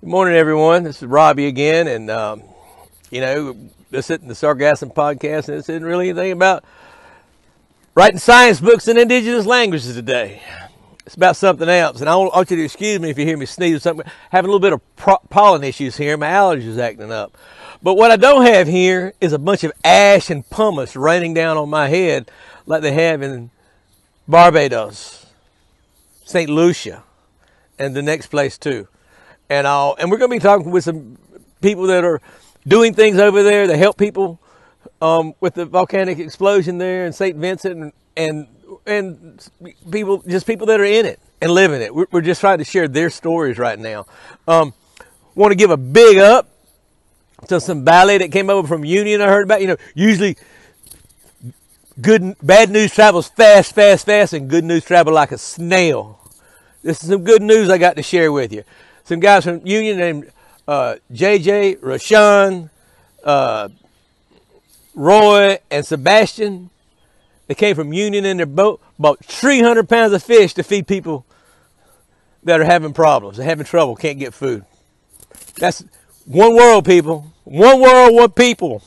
Good morning, everyone. This is Robbie again, and um, you know, this isn't the Sargassum podcast, and this isn't really anything about writing science books in indigenous languages today. It's about something else, and I want you to excuse me if you hear me sneeze or something. Having a little bit of pollen issues here, my allergies acting up. But what I don't have here is a bunch of ash and pumice raining down on my head like they have in Barbados, St. Lucia, and the next place too and all. And we're going to be talking with some people that are doing things over there to help people um, with the volcanic explosion there in St. Vincent, and, and and people, just people that are in it and living it. We're, we're just trying to share their stories right now. Um, want to give a big up to some ballet that came over from Union. I heard about. You know, usually good bad news travels fast, fast, fast, and good news travel like a snail. This is some good news I got to share with you some guys from Union named uh, JJ, Rashawn, uh, Roy, and Sebastian. They came from Union in their boat, bought 300 pounds of fish to feed people that are having problems, they're having trouble, can't get food. That's one world, people. One world, one people,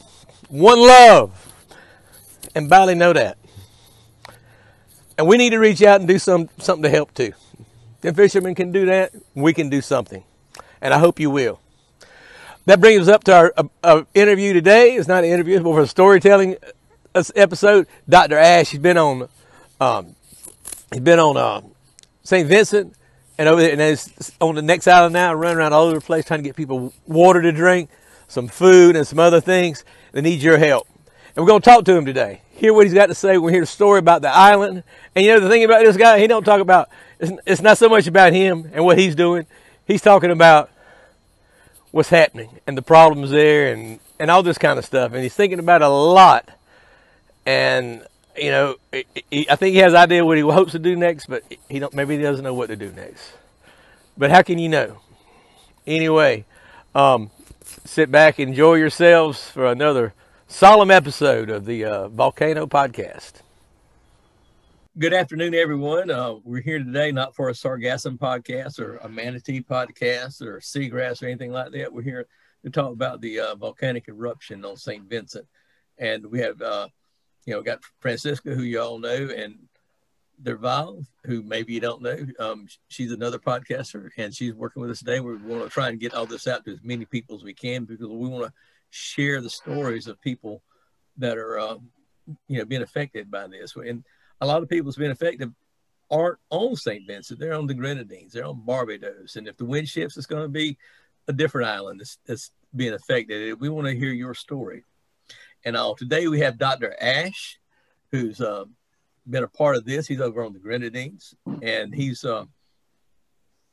one love. And Bali know that. And we need to reach out and do some, something to help too. If fishermen can do that, we can do something. And I hope you will. That brings us up to our uh, uh, interview today. It's not an interview, more of a storytelling uh, episode. Dr. Ash, he's been on, um, he's been on uh, St. Vincent and over there, and he's on the next island now, running around all over the place trying to get people water to drink, some food, and some other things. They need your help. And we're going to talk to him today. Hear what he's got to say. We're hear the story about the island. And you know the thing about this guy, he don't talk about it's, not so much about him and what he's doing. He's talking about what's happening and the problems there and, and all this kind of stuff. And he's thinking about a lot. And, you know, he, I think he has idea what he hopes to do next, but he don't, maybe he doesn't know what to do next. But how can you know? Anyway, um, sit back, enjoy yourselves for another solemn episode of the uh, Volcano Podcast. Good afternoon, everyone. Uh, we're here today not for a sargassum podcast or a manatee podcast or seagrass or anything like that. We're here to talk about the uh, volcanic eruption on St. Vincent. And we have, uh, you know, got Francisca, who you all know, and Derval, who maybe you don't know. Um, she's another podcaster, and she's working with us today. We want to try and get all this out to as many people as we can because we want to share the stories of people that are, uh, you know, being affected by this. And a lot of people that's been affected aren't on St. Vincent. They're on the Grenadines. They're on Barbados. And if the wind shifts, it's going to be a different island that's, that's being affected. We want to hear your story. And uh, today we have Dr. Ash, who's uh, been a part of this. He's over on the Grenadines, and he's uh,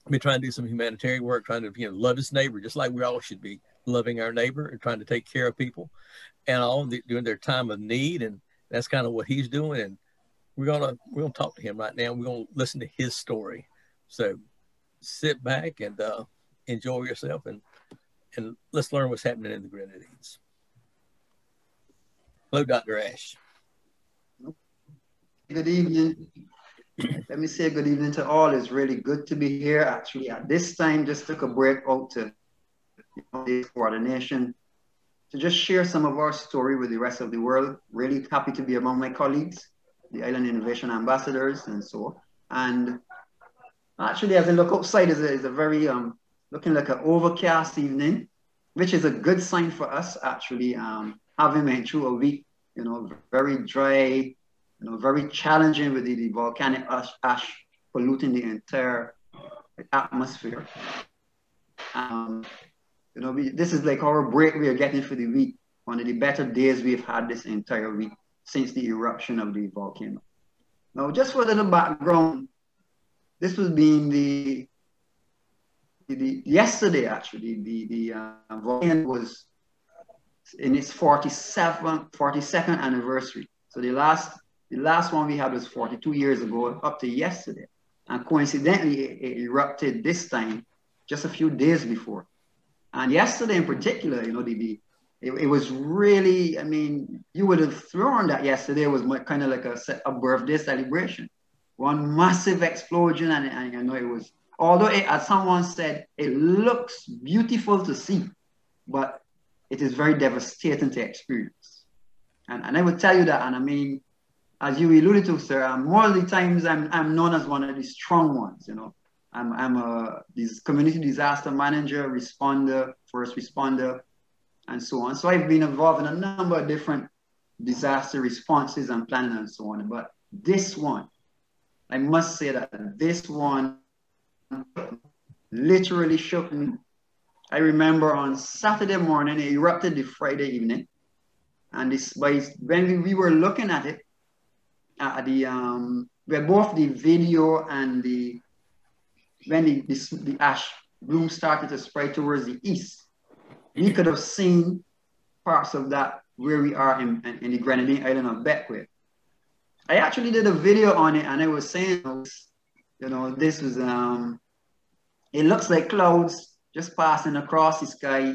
been trying to do some humanitarian work, trying to you know love his neighbor, just like we all should be loving our neighbor and trying to take care of people, and all the, during their time of need. And that's kind of what he's doing. And we're gonna we're gonna talk to him right now. We're gonna listen to his story. So sit back and uh, enjoy yourself and and let's learn what's happening in the Grenadines. Hello, Dr. Ash. Good evening. Let me say good evening to all. It's really good to be here. Actually, at this time, just took a break out to for the nation to just share some of our story with the rest of the world. Really happy to be among my colleagues the Island Innovation Ambassadors and so. And actually, as I look outside, is a, a very um, looking like an overcast evening, which is a good sign for us actually. Um, having been through a week, you know, very dry, you know, very challenging with the, the volcanic ash, ash polluting the entire atmosphere. Um, you know, we, this is like our break we are getting for the week. One of the better days we've had this entire week since the eruption of the volcano. Now, just for a little background, this was being the, the, yesterday actually, the, the uh, volcano was in its 47th, 42nd anniversary. So the last, the last one we had was 42 years ago, up to yesterday. And coincidentally, it erupted this time just a few days before. And yesterday in particular, you know, the, the it, it, was really, I mean, you would have thrown that yesterday was kind of like a, a birthday celebration. One massive explosion, and, and I know it was although it, as someone said, it looks beautiful to see, but it is very devastating to experience. And, and I would tell you that, and I mean, as you alluded to, sir, more of the times I'm, I'm known as one of the strong ones, you know. I'm, I'm a community disaster manager, responder, first responder, and so on. So I've been involved in a number of different disaster responses and planning and so on. But this one, I must say that this one literally shook me. I remember on Saturday morning, it erupted the Friday evening. And this by when we were looking at it, at the um where both the video and the when the, the, the ash bloom started to spread towards the east, we could have seen parts of that where we are in, in, in the Grenadine island of Bequia. I actually did a video on it and I was saying, you know, this was, um, it looks like clouds just passing across the sky.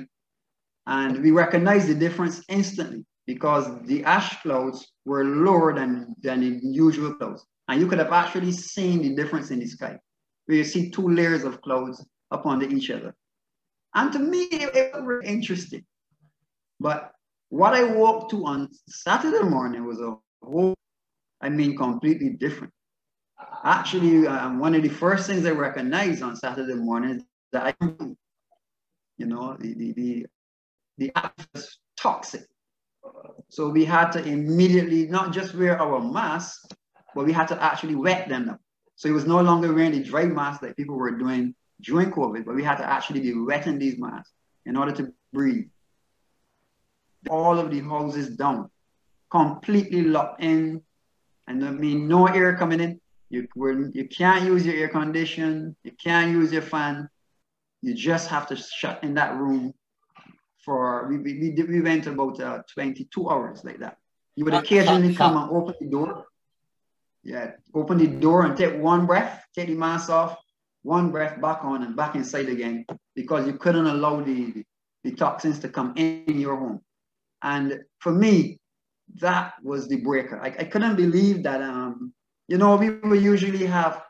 And we recognize the difference instantly because the ash clouds were lower than, than the usual clouds. And you could have actually seen the difference in the sky, where you see two layers of clouds upon each other. And to me, it, was very interesting. But what I woke to on Saturday morning was a whole, I mean, completely different. Actually, um, one of the first things I recognized on Saturday morning is that I, you know, the, the, the, the was toxic. So we had to immediately not just wear our masks, but we had to actually wet them up. So it was no longer wearing the dry mask that people were doing during COVID, but we had to actually be wetting these masks in order to breathe. All of the houses down, completely locked in, and I mean no air coming in. You were, you can't use your air condition, you can't use your fan. You just have to shut in that room for we we, we went about uh, 22 hours like that. You would occasionally come and open the door. Yeah, open the door and take one breath, take the mask off, one breath back on and back inside again because you couldn't allow the, the toxins to come in your home. And for me, that was the breaker. I, I couldn't believe that, um, you know, we would usually have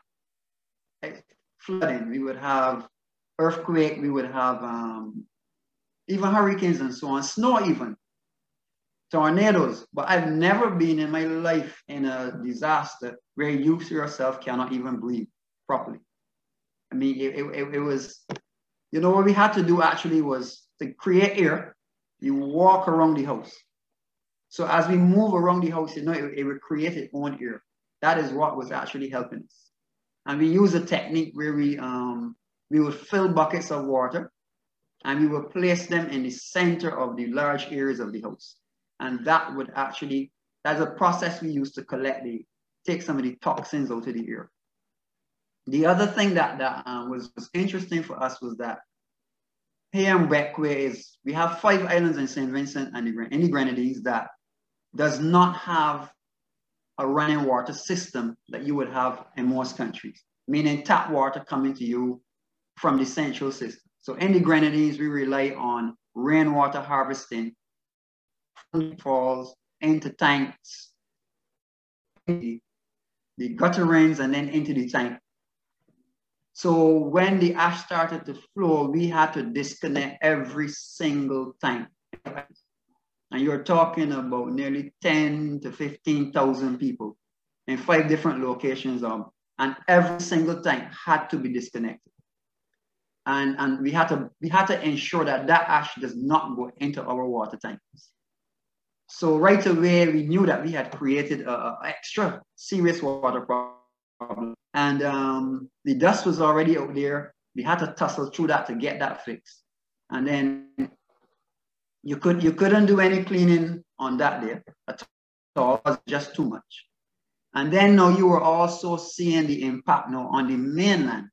flooding, we would have earthquake, we would have um, even hurricanes and so on, snow even, tornadoes. But I've never been in my life in a disaster where you yourself cannot even breathe properly. I mean, it, it, it was, you know, what we had to do actually was to create air. You walk around the house. So as we move around the house, you know, it, it would create its own air. That is what was actually helping us. And we use a technique where we um, we would fill buckets of water and we would place them in the center of the large areas of the house. And that would actually, that's a process we use to collect the, take some of the toxins out of the air. The other thing that, that uh, was, was interesting for us was that here in Bequia is, we have five islands in St. Vincent and the, in the Grenadines that does not have a running water system that you would have in most countries, meaning tap water coming to you from the central system. So in the Grenadines, we rely on rainwater harvesting falls into tanks, the, the gutter rains, and then into the tank. So when the ash started to flow, we had to disconnect every single tank. And you're talking about nearly 10 to 15,000 people in five different locations. Um, and every single tank had to be disconnected. And, and we, had to, we had to ensure that that ash does not go into our water tanks. So right away, we knew that we had created an extra serious water problem. And um, the dust was already out there. We had to tussle through that to get that fixed. And then you could you couldn't do any cleaning on that day at all. It was just too much. And then now you were also seeing the impact now on the mainland.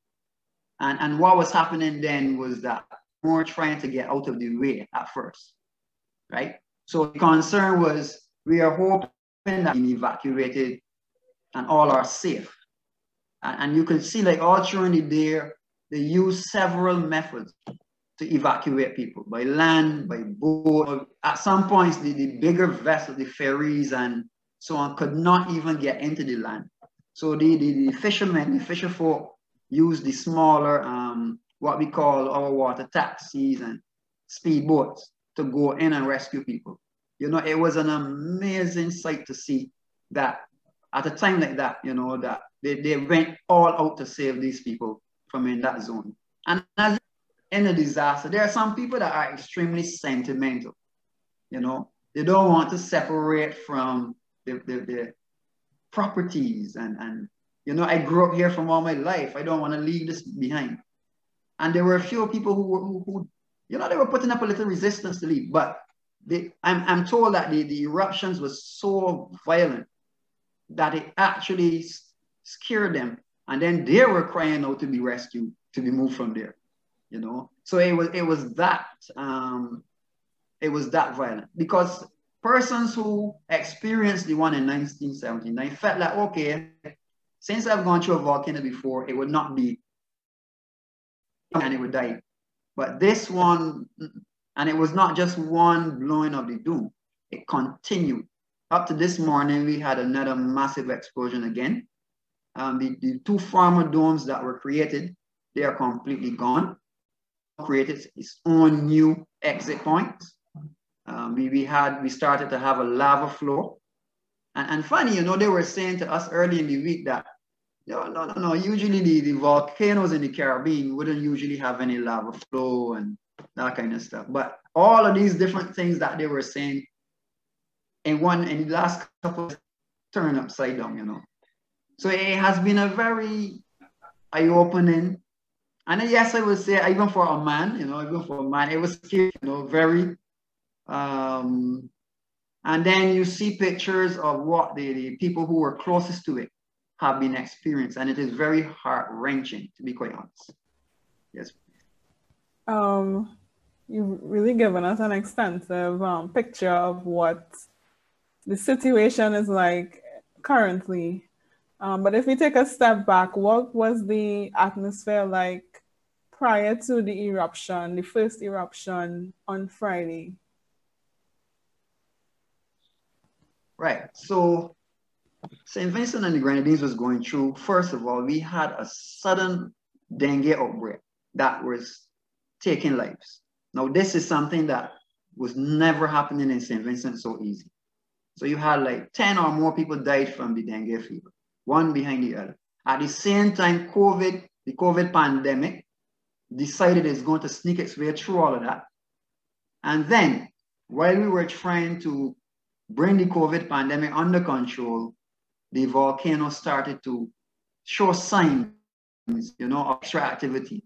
And, and what was happening then was that we were trying to get out of the way at first, right? So the concern was we are hoping that we evacuated and all are safe. And, and you can see like all during the day, they use several methods to evacuate people by land, by boat. At some points, the, the bigger vessels, the ferries and so on, could not even get into the land. So the, the, the fishermen, the fisher folk use the smaller, um, what we call our water taxis and speedboats to go in and rescue people. You know, it was an amazing sight to see that at a time like that, you know, that they, they went all out to save these people from in that zone. And as in a disaster, there are some people that are extremely sentimental. You know, they don't want to separate from the, the, the properties and, and you know, I grew up here from all my life. I don't want to leave this behind. And there were a few people who, who, who you know, they were putting up a little resistance to leave. But they, I'm, I'm told that the, the eruptions were so violent that it actually scared them. And then they were crying out to be rescued, to be moved from there. You know, so it was it was that um, it was that violent because persons who experienced the one in 1979 felt like okay, since I've gone through a volcano before, it would not be and it would die. But this one, and it was not just one blowing of the dome, it continued. Up to this morning, we had another massive explosion again. Um, the, the two former domes that were created, they are completely gone. Created its own new exit points. Um, we, we had we started to have a lava flow. And, and funny, you know, they were saying to us early in the week that no, no, no, no. Usually the, the volcanoes in the Caribbean wouldn't usually have any lava flow and that kind of stuff. But all of these different things that they were saying in one in the last couple turn upside down, you know. So it has been a very eye-opening. And yes, I would say even for a man, you know, even for a man, it was scary, you know, very um and then you see pictures of what the, the people who were closest to it have been experienced, and it is very heart wrenching, to be quite honest. Yes. Um, you've really given us an extensive um, picture of what the situation is like currently. Um, but if we take a step back, what was the atmosphere like prior to the eruption, the first eruption on Friday? Right. So St. Vincent and the Grenadines was going through, first of all, we had a sudden dengue outbreak that was taking lives. Now, this is something that was never happening in St. Vincent so easy. So you had like 10 or more people died from the dengue fever, one behind the other. At the same time, COVID, the COVID pandemic, decided it's going to sneak its way through all of that. And then, while we were trying to bring the COVID pandemic under control, the volcano started to show signs, you know, of extra activity.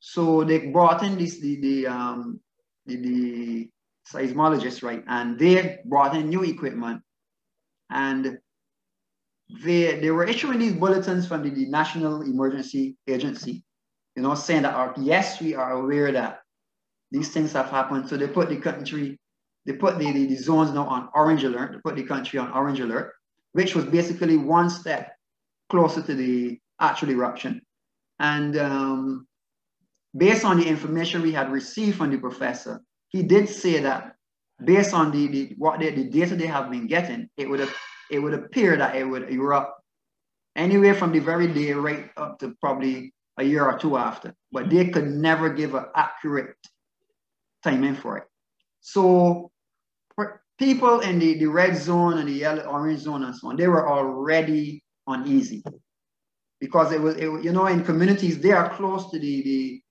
So they brought in this the the um the, the seismologists, right? And they brought in new equipment. And they they were issuing these bulletins from the, the National Emergency Agency, you know, saying that uh, yes, we are aware that these things have happened. So they put the country, they put the, the, the zones now on orange alert, they put the country on orange alert which was basically one step closer to the actual eruption. And um, based on the information we had received from the professor, he did say that based on the, the what the, the data they have been getting, it would it would appear that it would erupt anywhere from the very day right up to probably a year or two after. But they could never give an accurate timing for it. So people in the, the red zone and the yellow orange zone and so on, they were already uneasy because it was, it, you know, in communities, they are close to the, the,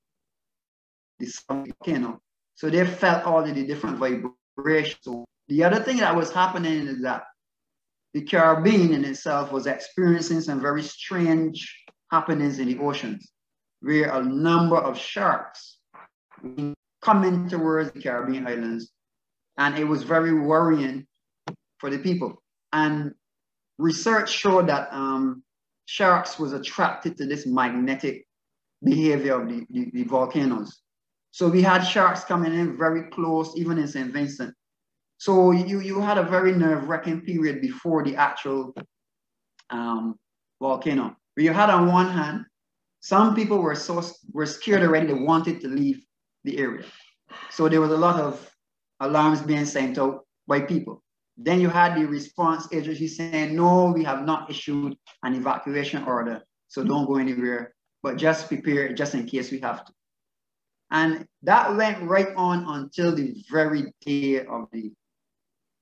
the volcano. So they felt all the, the different vibrations. So the other thing that was happening is that the Caribbean in itself was experiencing some very strange happenings in the oceans, where a number of sharks coming towards the Caribbean islands and it was very worrying for the people. And research showed that um, sharks was attracted to this magnetic behavior of the, the, the, volcanoes. So we had sharks coming in very close, even in St. Vincent. So you, you had a very nerve-wracking period before the actual um, volcano. Where you had on one hand, some people were so were scared already, they wanted to leave the area. So there was a lot of alarms being sent out by people. Then you had the response agency saying, no, we have not issued an evacuation order, so don't go anywhere. but just prepare just in case we have to. And that went right on until the very day of the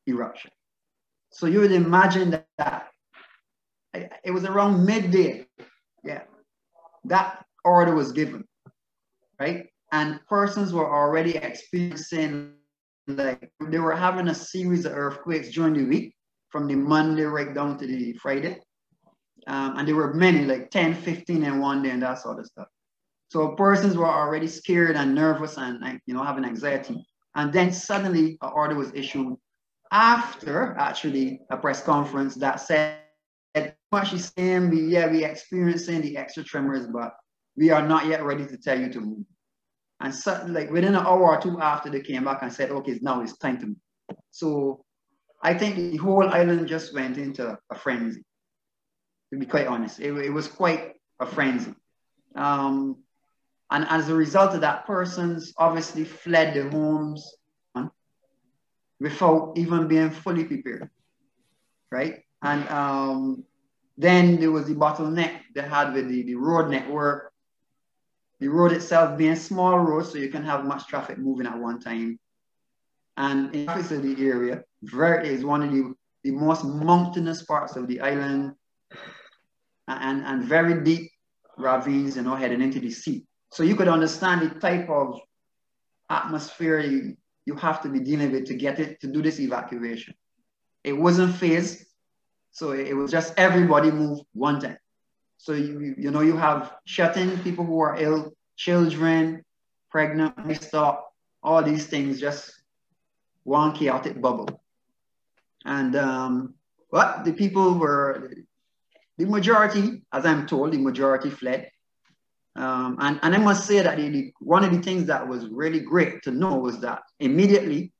eruption. So you would imagine that it was around midday, yeah, that order was given, right? And persons were already experiencing, like, they were having a series of earthquakes during the week, from the Monday right down to the Friday. Um, and there were many, like 10, 15 in one day and that sort of stuff. So persons were already scared and nervous and like, you know, having anxiety. And then suddenly an order was issued after actually a press conference that said actually saying we yeah we experiencing the extra tremors, but we are not yet ready to tell you to move. And suddenly, like within an hour or two after they came back and said, okay, now it's time to move. So I think the whole island just went into a frenzy. To be quite honest, it, it was quite a frenzy. Um, and as a result of that, persons obviously fled their homes without even being fully prepared, right? And um, then there was the bottleneck they had with the, the road network. The road itself being small road, so you can have much traffic moving at one time. And in of the area, very is one of the, the most mountainous parts of the island and, and very deep ravines, you know, heading into the sea. So you could understand the type of atmosphere you, you have to be dealing with to get it to do this evacuation. It wasn't phased, so it was just everybody move one time. So you you know you have shut-in people who are ill, children, pregnant, stop, all these things just one chaotic bubble. And um, but the people were the majority, as I'm told, the majority fled. Um, and, and I must say that the, one of the things that was really great to know was that immediately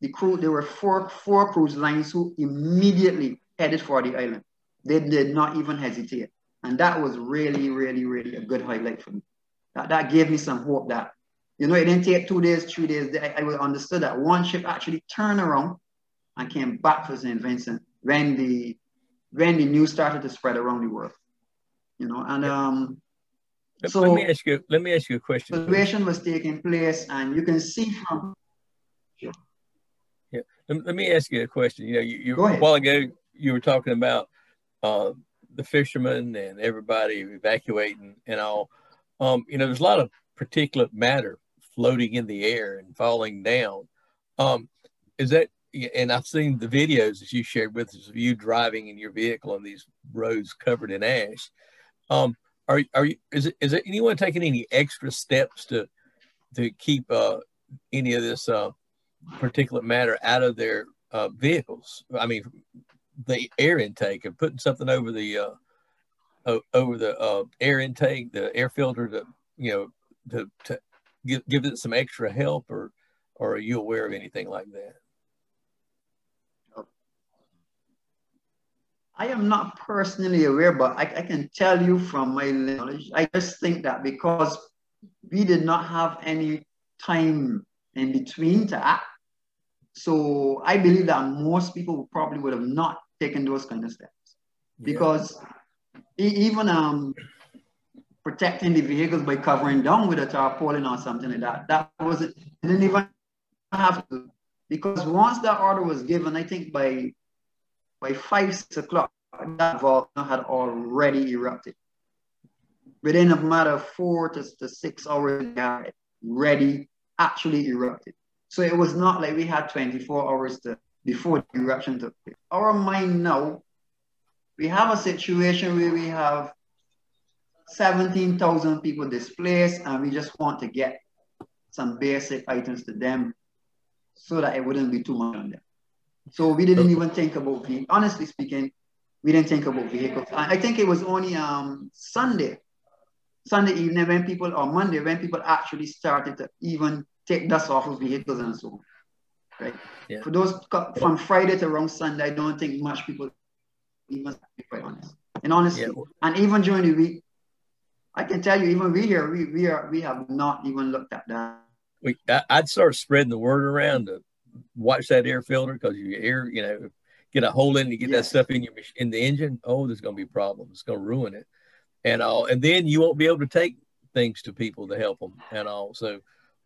the crew, there were four, four cruise lines who immediately headed for the island. They did not even hesitate. And that was really, really, really a good highlight for me. That, that gave me some hope that, you know, it didn't take two days, three days. I, I understood that one ship actually turned around and came back to St. Vincent when the when the news started to spread around the world. You know, and um so let me ask you. Let me ask you a question. Situation was taking place, and you can see from. Yeah, let, let me ask you a question. You know, you, you a while ago you were talking about uh, the fishermen and everybody evacuating and all. Um, you know, there's a lot of particulate matter floating in the air and falling down. Um, is that? And I've seen the videos that you shared with us of you driving in your vehicle on these roads covered in ash. Um, are are you is it is there anyone taking any extra steps to to keep uh, any of this uh, particulate matter out of their uh, vehicles? I mean, the air intake and putting something over the uh, over the uh, air intake, the air filter to you know to to give give it some extra help, or or are you aware of anything like that? I am not personally aware, but I, I, can tell you from my knowledge, I just think that because we did not have any time in between to act, so I believe that most people probably would have not taken those kind of steps. Because yeah. even um, protecting the vehicles by covering down with a tarpaulin or something like that, that wasn't, didn't even have to. Because once that order was given, I think by by five, six o'clock, that volcano had already erupted. Within a matter of four to, to six hours, it ready, actually erupted. So it was not like we had 24 hours to, before the eruption took place. Our mind now, we have a situation where we have 17,000 people displaced and we just want to get some basic items to them so that it wouldn't be too much on them. So we didn't even think about the, honestly speaking, we didn't think about vehicles. I, I think it was only um, Sunday, Sunday evening when people, or Monday, when people actually started to even take dust off of vehicles and so on. Right? Yeah. For those from Friday to around Sunday, I don't think much people even be quite honest. And honestly, yeah. and even during the week, I can tell you, even we here, we, we are we have not even looked at that. We, I'd start spreading the word around to watch that air filter because you air, you know, get a hole in, you get yes. that stuff in your in the engine. Oh, there's going to be problems. It's going to ruin it. and all, and then you won't be able to take things to people to help them and all. So,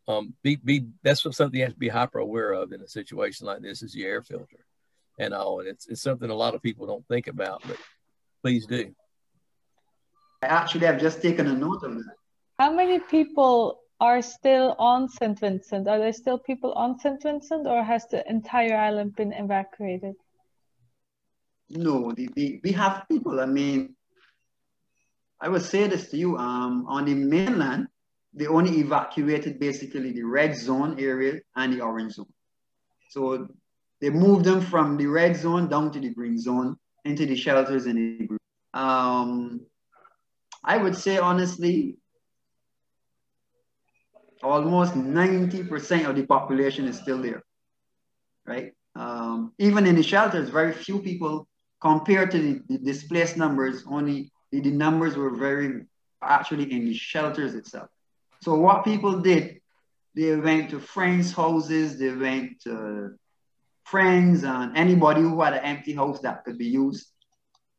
um, be be that's something you have to be hyper aware of in a situation like this is your air filter and all, and it's it's something a lot of people don't think about, but please do. I actually have just taken a note of that. How many people are still on St. Vincent? Are there still people on St. Vincent or has the entire island been evacuated? No, the, the, we have people. I mean, I would say this to you um, on the mainland, they only evacuated basically the red zone area and the orange zone. So they moved them from the red zone down to the green zone into the shelters in the green. Um, I would say honestly, almost 90% of the population is still there, right? Um, even in the shelters, very few people compared to the, the displaced numbers, only the, the, numbers were very actually in the shelters itself. So what people did, they went to friends' houses, they went to friends and anybody who had an empty house that could be used.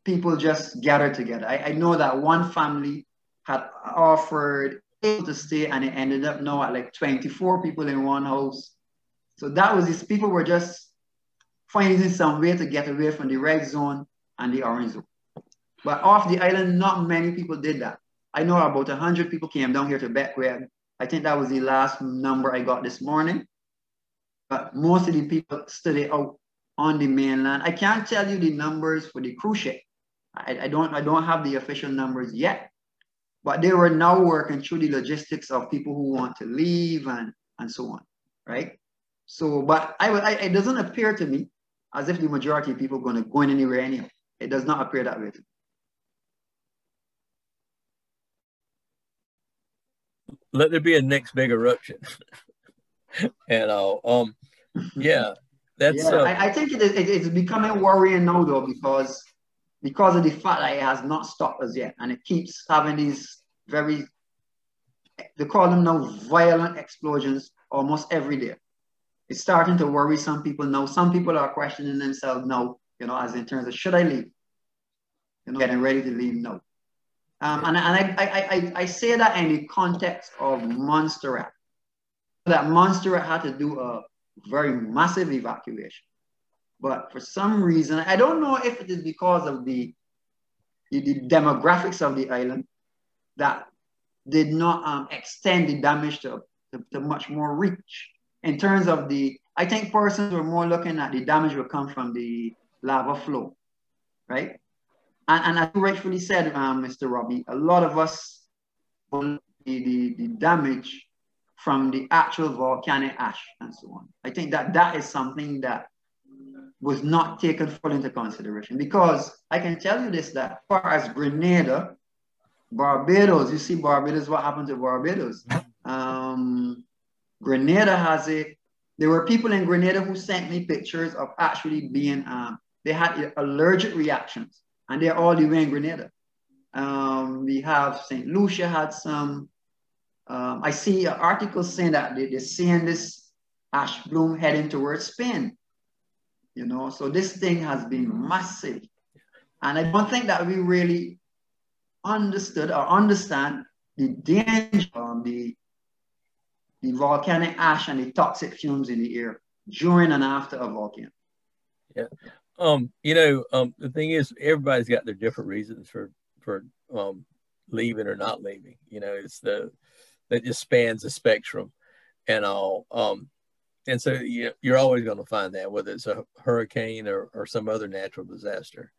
People just gathered together. I, I know that one family had offered to stay and it ended up now at like 24 people in one house. So that was this people were just finding some way to get away from the red zone and the orange zone. But off the island, not many people did that. I know about 100 people came down here to Bequia. I think that was the last number I got this morning. But most of the people stayed out on the mainland. I can't tell you the numbers for the cruise ship. I, I, don't, I don't have the official numbers yet. But they were now working through the logistics of people who want to leave and, and so on, right? So, but I, I, it doesn't appear to me as if the majority of people are going to go in anywhere anyhow. It does not appear that way to me. Let there be a next big eruption. and uh, um, yeah, that's. Yeah, uh, I, I, think it is, it, it's becoming worrying now though because because of the fact that it has not stopped us yet, and it keeps having these very, they call them now violent explosions almost every day. It's starting to worry some people now. Some people are questioning themselves now, you know, as in terms of should I leave? You know, getting ready to leave now. Um, and and I, I, I, I say that in the context of Montserrat. That Montserrat had to do a very massive evacuation. But for some reason, I don't know if it is because of the, the, the demographics of the island that did not um, extend the damage to, to, to, much more reach. In terms of the, I think persons were more looking at the damage will come from the lava flow, right? And, and as you rightfully said, um, Mr. Robbie, a lot of us, the, the, the damage from the actual volcanic ash and so on. I think that that is something that was not taken fully into consideration because I can tell you this that as far as Grenada, Barbados, you see Barbados, what happened to Barbados? Um, Grenada has it. There were people in Grenada who sent me pictures of actually being, um, they had allergic reactions and they're all the way in Grenada. Um, we have St. Lucia had some. Um, I see an article saying that they, they're seeing this ash bloom heading towards Spain you know. So this thing has been massive. And I don't think that we really understood or understand the danger of the, the volcanic ash and the toxic fumes in the air during and after a volcano. Yeah. Um, you know, um, the thing is everybody's got their different reasons for for um leaving or not leaving. You know, it's the that just spans the spectrum and all. Um, and so you, you're always going to find that whether it's a hurricane or, or some other natural disaster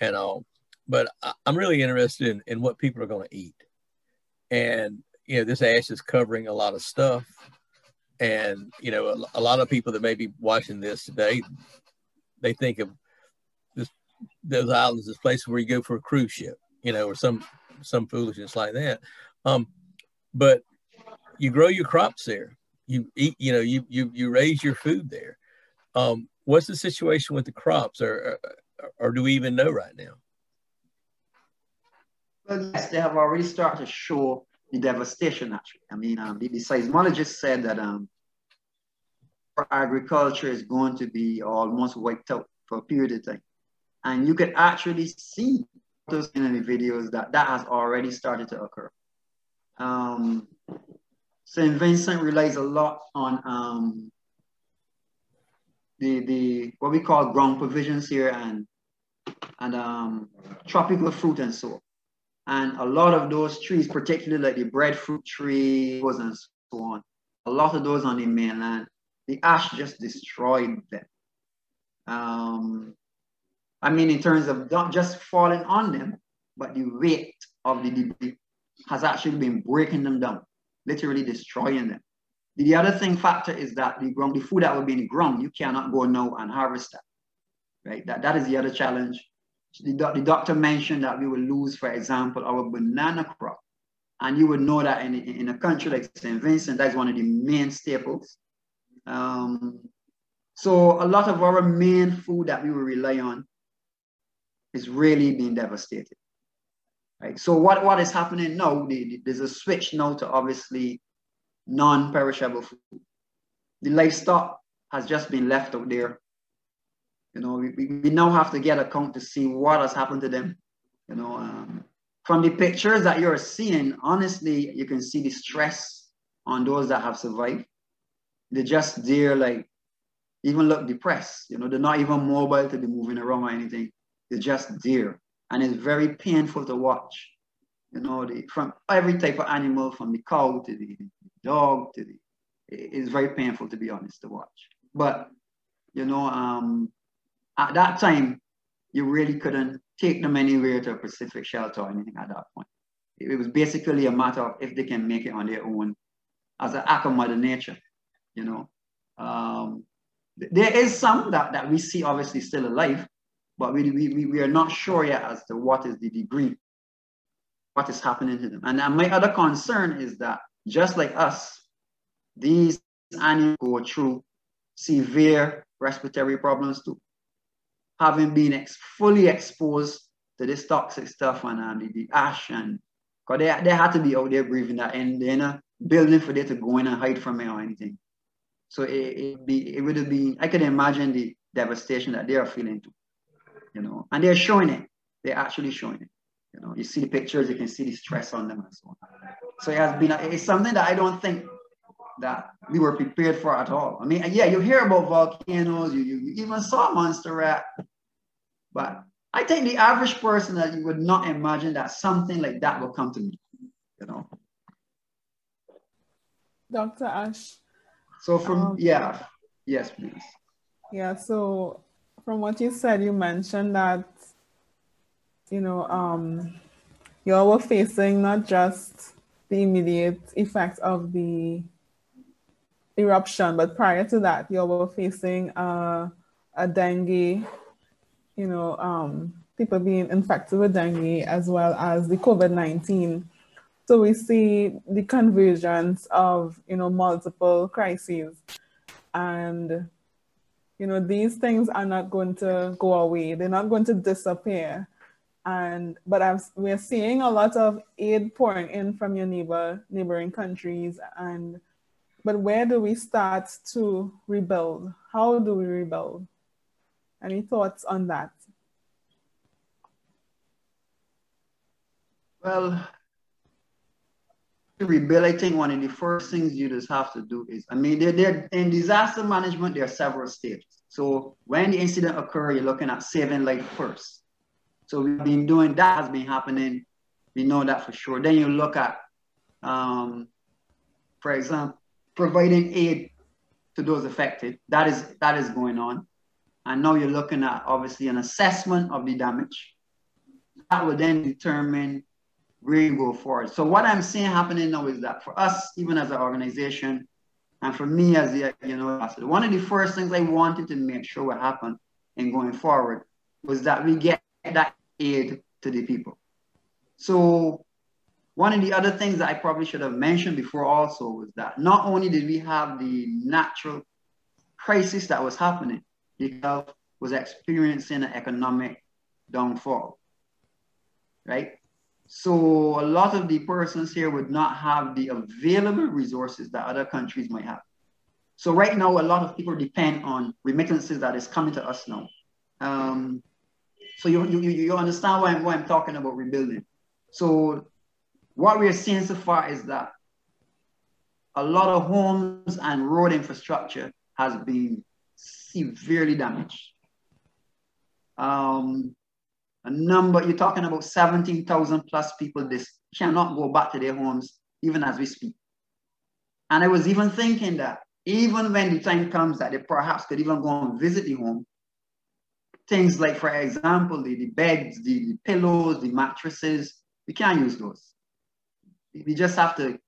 and all but I, am really interested in, in what people are going to eat and you know this ash is covering a lot of stuff and you know a, a lot of people that may be watching this today they think of this those islands as places where you go for a cruise ship you know or some some foolishness like that um but you grow your crops there you eat, you know, you you you raise your food there. Um, what's the situation with the crops, or, or, or do we even know right now? Well, yes, they have already started to show the devastation. Actually, I mean, um, the, seismologist said that um, agriculture is going to be almost wiped out for a period of time, and you could actually see those in the videos that that has already started to occur. Um, St. Vincent relies a lot on um, the the what we call ground provisions here and and um, tropical fruit and so. On. And a lot of those trees, particularly like the breadfruit trees and so on, a lot of those on the mainland, the ash just destroyed them. Um, I mean, in terms of not just falling on them, but the weight of the debris has actually been breaking them down, literally destroying them. The other thing factor is that the ground, the food that will be in the ground, you cannot go now and harvest that, right? That, that is the other challenge. The, the doctor mentioned that we will lose, for example, our banana crop. And you would know that in, in a country like St. Vincent, that's one of the main staples. Um, so a lot of our main food that we will rely on is really being devastated. Right? So what, what is happening now, the, the, there's a switch now to obviously non-perishable food. The livestock has just been left out there. You know, we, we now have to get a count to see what has happened to them. You know, um, from the pictures that you're seeing, honestly, you can see the stress on those that have survived. They're just there, like, even look depressed. You know, they're not even mobile to be moving around or anything. They're just there. And it's very painful to watch. You know, the, from every type of animal, from the cow to the dog to the, it's very painful to be honest to watch. But, you know, um, at that time, you really couldn't take them anywhere to a Pacific shelter or anything at that point. It, was basically a matter of if they can make it on their own as an act of mother nature, you know. Um, there is some that, that we see obviously still alive, but we, we, we are not sure yet as to what is the degree, what is happening to them. And my other concern is that just like us, these animals go through severe respiratory problems too. Having been ex fully exposed to this toxic stuff and um, the, the ash and because they, they had to be out there breathing that and they're in a building for them to go in and hide from it or anything. So it, it, be, it would been, I can imagine the devastation that they are feeling too you know, and they're showing it. They're actually showing it. You know, you see the pictures, you can see the stress on them and so on. So it has been, it's something that I don't think that we were prepared for at all. I mean, yeah, you hear about volcanoes, you, you, you even saw Montserrat, but I think the average person that you would not imagine that something like that will come to me, you know. Dr. Ash. So from, um, yeah, yes, please. Yeah, so from what you said, you mentioned that, you know, um, you all were facing not just the immediate effects of the eruption, but prior to that, you all were facing uh, a dengue, you know, um, people being infected with dengue as well as the COVID 19. So we see the convergence of, you know, multiple crises. And you know, these things are not going to go away. They're not going to disappear. And but i we're seeing a lot of aid pouring in from your neighbor neighboring countries. And but where do we start to rebuild? How do we rebuild? Any thoughts on that? Well, think one of the first things you just have to do is, I mean, they're, they're, in disaster management, there are several stages. So when the incident occurs, you're looking at saving life first. So we've been doing that has been happening. We know that for sure. Then you look at, um, for example, providing aid to those affected. That is that is going on. And now you're looking at obviously an assessment of the damage. That will then determine really go forward. So what I'm seeing happening now is that for us, even as an organization, and for me as the you know one of the first things I wanted to make sure would happen in going forward was that we get that aid to the people. So one of the other things that I probably should have mentioned before also was that not only did we have the natural crisis that was happening, health was experiencing an economic downfall, right? So a lot of the persons here would not have the available resources that other countries might have. So right now, a lot of people depend on remittances that is coming to us now. Um, So you, you, you understand why I'm, why I'm talking about rebuilding. So what we're seeing so far is that a lot of homes and road infrastructure has been severely damaged. Um, a number, you're talking about 17,000 plus people this cannot go back to their homes even as we speak. And I was even thinking that even when the time comes that they perhaps could even go and visit the home, things like, for example, the, the beds, the, the pillows, the mattresses, we can't use those. We just have to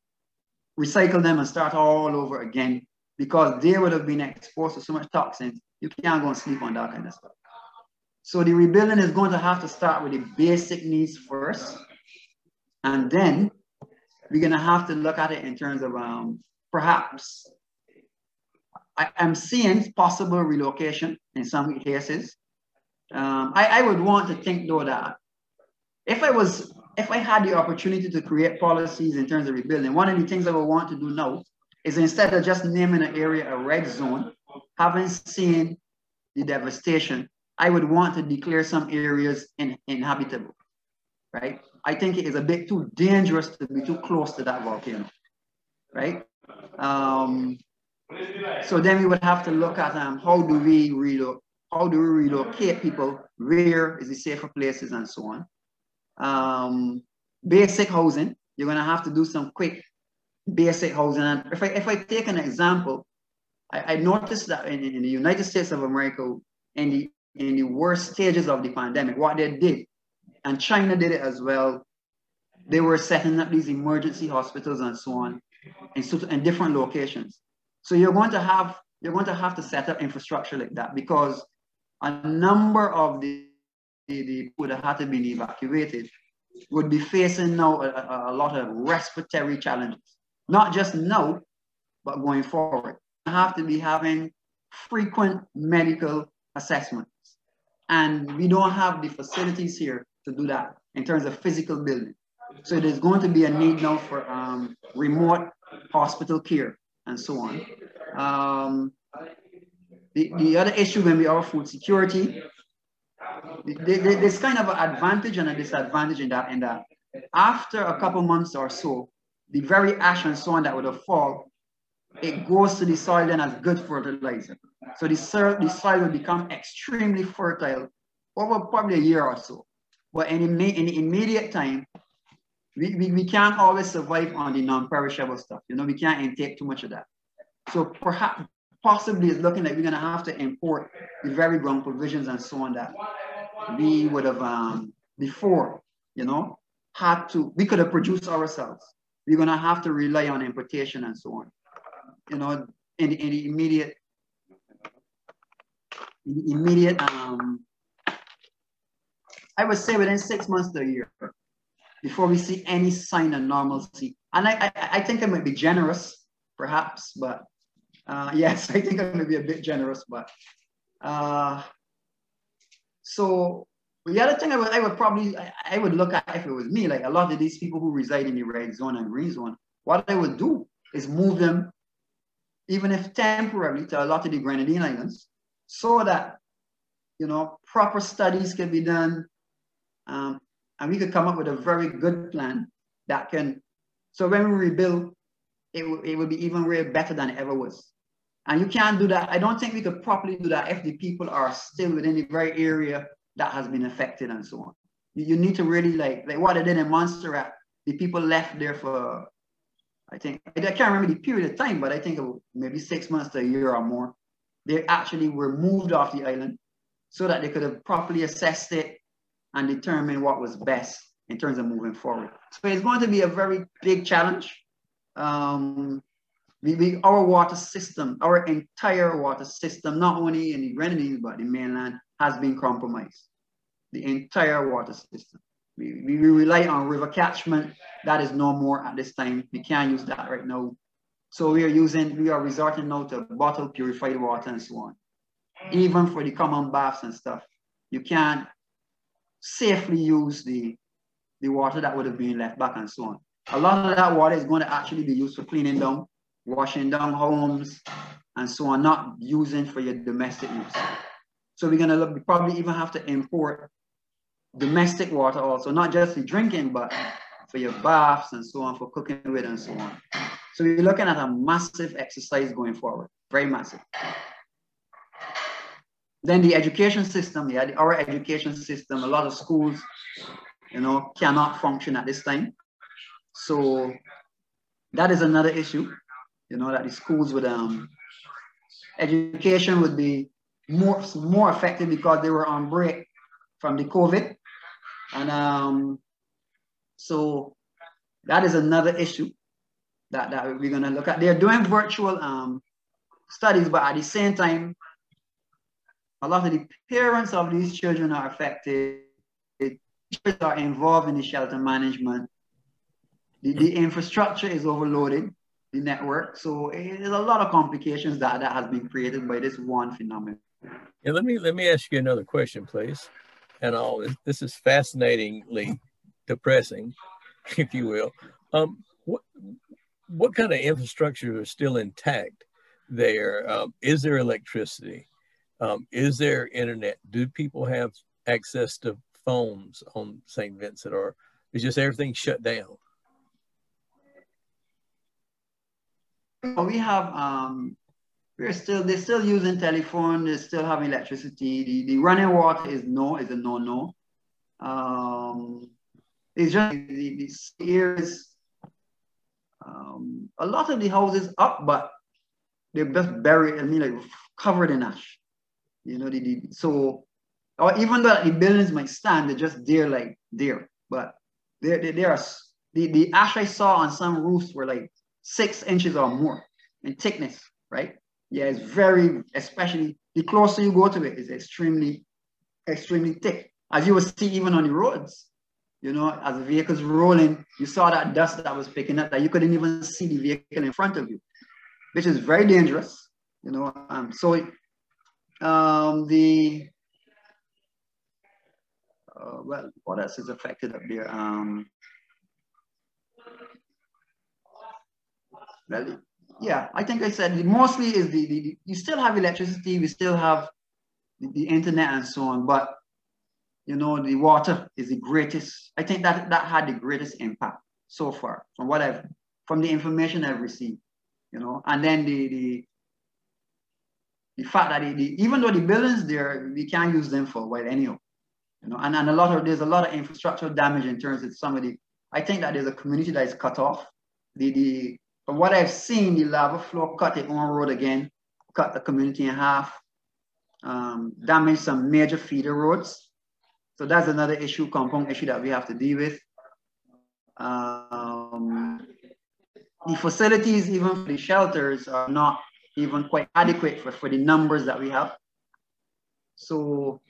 recycle them and start all over again because they would have been exposed to so much toxins. You can't go and sleep on that kind of stuff. So the rebuilding is going to have to start with the basic needs first. And then we're going to have to look at it in terms of um, perhaps I, am seeing possible relocation in some cases. Um, I, I would want to think though that if I was, if I had the opportunity to create policies in terms of rebuilding, one of the things I would want to do now is instead of just naming an area a red zone, having seen the devastation, I would want to declare some areas in, inhabitable, right? I think it is a bit too dangerous to be too close to that volcano, right? Um, so then we would have to look at um, how do we relocate, how do we relocate people, where is the safer places and so on. Um, basic housing, you're gonna have to do some quick basic housing. And if I, if I take an example, I, I noticed that in, in the United States of America, in the, in the worst stages of the pandemic, what they did, and China did it as well, they were setting up these emergency hospitals and so on in, in different locations. So you're going to have you're going to have to set up infrastructure like that because a number of the, the, the people that had to be evacuated would be facing now a, a, lot of respiratory challenges. Not just now, but going forward. You have to be having frequent medical assessments. And we don't have the facilities here to do that in terms of physical building. So there's going to be a need now for um, remote hospital care and so on. Um, the, the other issue when we are food security, there's kind of an advantage and a disadvantage in that, in that after a couple months or so, the very ash and so on that would have fallen, it goes to the soil then as good fertilizer. So the soil, the soil will become extremely fertile over probably a year or so. But in, the, in the immediate time, we, we, we can't always survive on the non-perishable stuff. You know, we can't intake too much of that. So perhaps, possibly it's looking like we're gonna have to import the very ground provisions and so on that we would have, um, before, you know, had to, we could have produced ourselves. We're gonna have to rely on importation and so on. You know, in, in the immediate, immediate, um, I would say within six months to a year before we see any sign of normalcy. And I, I, I think I might be generous, perhaps, but uh, yes, I think I might be a bit generous, but uh, so the other thing I would, I would probably, I, I would look at if it was me, like a lot of these people who reside in the red zone and green zone, what I would do is move them, even if temporarily, to a lot of the Grenadine Islands, so that, you know, proper studies can be done, um, and we could come up with a very good plan that can, so when we rebuild, it, it will be even way better than it ever was. And you can't do that. I don't think we could properly do that if the people are still within the very area that has been affected and so on. You, you need to really like, like what I did in Montserrat, the people left there for, I think, I can't remember the period of time, but I think maybe six months to a year or more. They actually were moved off the island so that they could have properly assessed it and determine what was best in terms of moving forward. So it's going to be a very big challenge. Um, we, we, our water system, our entire water system, not only in the Grenadines, but the mainland, has been compromised. The entire water system. We, we rely on river catchment. That is no more at this time. We can't use that right now. So we are using, we are resorting now to bottled purified water and so on. Even for the common baths and stuff, you can't safely use the, the water that would have been left back and so on. A lot of that water is going to actually be used for cleaning down washing down homes, and so on, not using for your domestic use. So we're gonna probably even have to import domestic water also, not just for drinking, but for your baths and so on, for cooking with and so on. So we're looking at a massive exercise going forward, very massive. Then the education system, yeah, our education system, a lot of schools, you know, cannot function at this time. So that is another issue, you know, that the schools would, um, education would be more, more effective because they were on break from the COVID. And um, so that is another issue that, that we're gonna look at. They're doing virtual um, studies, but at the same time, a lot of the parents of these children are affected. Teachers are involved in the shelter management. The, the infrastructure is overloaded, the network. So there's a lot of complications that, that has been created by this one phenomenon. Yeah, let me let me ask you another question, please. And all this is fascinatingly depressing, if you will. Um, what what kind of infrastructure is still intact there? Um, is there electricity? Um, is there internet? Do people have access to phones on St. Vincent, or is just everything shut down? We have um, we're still they're still using telephone. They still have electricity. The, the running water is no is a no no. Um, it's just the, the areas. Um, a lot of the houses up, but they're just buried. I mean, like covered in ash. You know, the, the so or even though the buildings might stand, they're just there like there. But there, there are the, the ash I saw on some roofs were like six inches or more in thickness, right? Yeah, it's very, especially the closer you go to it, it's extremely, extremely thick. As you will see even on the roads, you know, as the vehicles rolling, you saw that dust that was picking up that you couldn't even see the vehicle in front of you, which is very dangerous, you know. Um, so um, the, uh, well, what else is affected up there? Um, yeah, I think I said mostly is the, the, the, you still have electricity, we still have the, the, internet and so on, but you know, the water is the greatest. I think that that had the greatest impact so far from what I've, from the information I've received, you know, and then the, the the fact that it, the, even though the buildings there, we can't use them for while anyhow. You know, and, and a lot of there's a lot of infrastructural damage in terms of some of the. I think that there's a community that is cut off. The the from what I've seen, the lava flow cut it on road again, cut the community in half, um, damaged some major feeder roads. So that's another issue, compound issue that we have to deal with. Um, the facilities, even for the shelters, are not even quite adequate for, for the numbers that we have. So,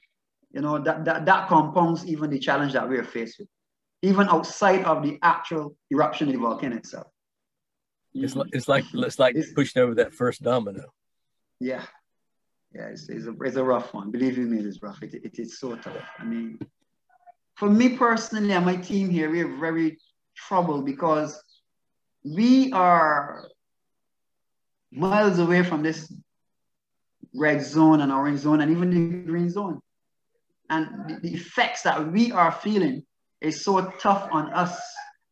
you know, that, that, that compounds even the challenge that we're faced with, even outside of the actual eruption of the volcano itself. It's like, it's like, it's like it's, pushing over that first domino. Yeah. Yeah, it's, it's, a, it's a rough one. Believe me, it is rough. It, it is so tough. I mean, for me personally and my team here, we are very troubled because we are miles away from this red zone and orange zone and even the green zone. And the, the effects that we are feeling is so tough on us,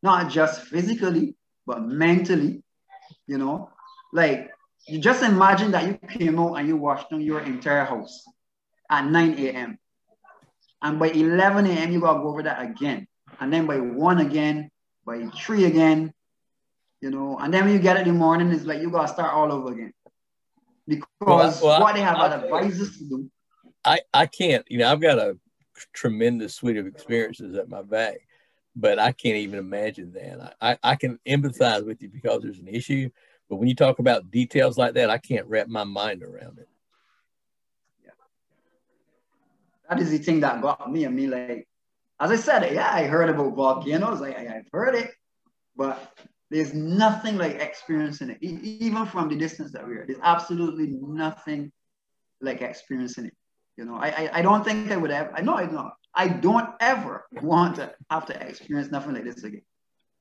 not just physically, but mentally, you know, like you just imagine that you came out and you washed down your entire house at 9 a.m. And by 11 a.m., you gotta go over that again. And then by one again, by three again, you know, and then when you get it in the morning, it's like you gotta start all over again. Because well, well, what they have I, advisors to do. I, I can't, you know, I've got a tremendous suite of experiences at my back, but I can't even imagine that. I, I can empathize with you because there's an issue, but when you talk about details like that, I can't wrap my mind around it. Yeah. That is the thing that got me. I mean, like, as I said, yeah, I heard about volcanoes. Like, I've heard it, but there's nothing like experiencing it, even from the distance that we are. There's absolutely nothing like experiencing it. You know, I, I, I don't think I would have. I know I don't, I don't ever want to have to experience nothing like this again.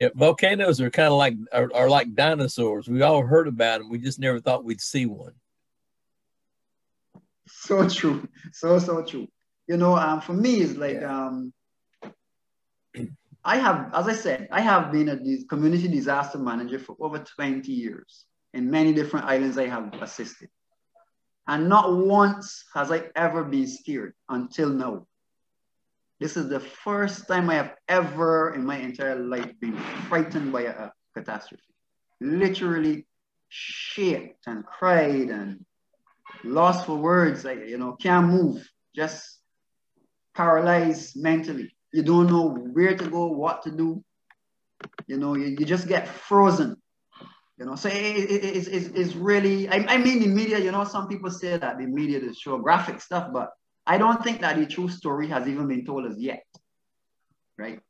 Yeah, volcanoes are kind of like are, are like dinosaurs. We all heard about them. We just never thought we'd see one. So true. So so true. You know, um, for me, it's like yeah. um, I have, as I said, I have been a community disaster manager for over 20 years. In many different islands I have assisted. And not once has I ever been scared until now. This is the first time I have ever in my entire life been frightened by a, catastrophe. Literally shaked and cried and lost for words. Like, you know, can't move, just paralyzed mentally. You don't know where to go, what to do. You know, you, you just get frozen. You know, so it, it, it's, it's, it's really, I, I mean, the media, you know, some people say that the media to show graphic stuff, but I don't think that the true story has even been told as yet, right?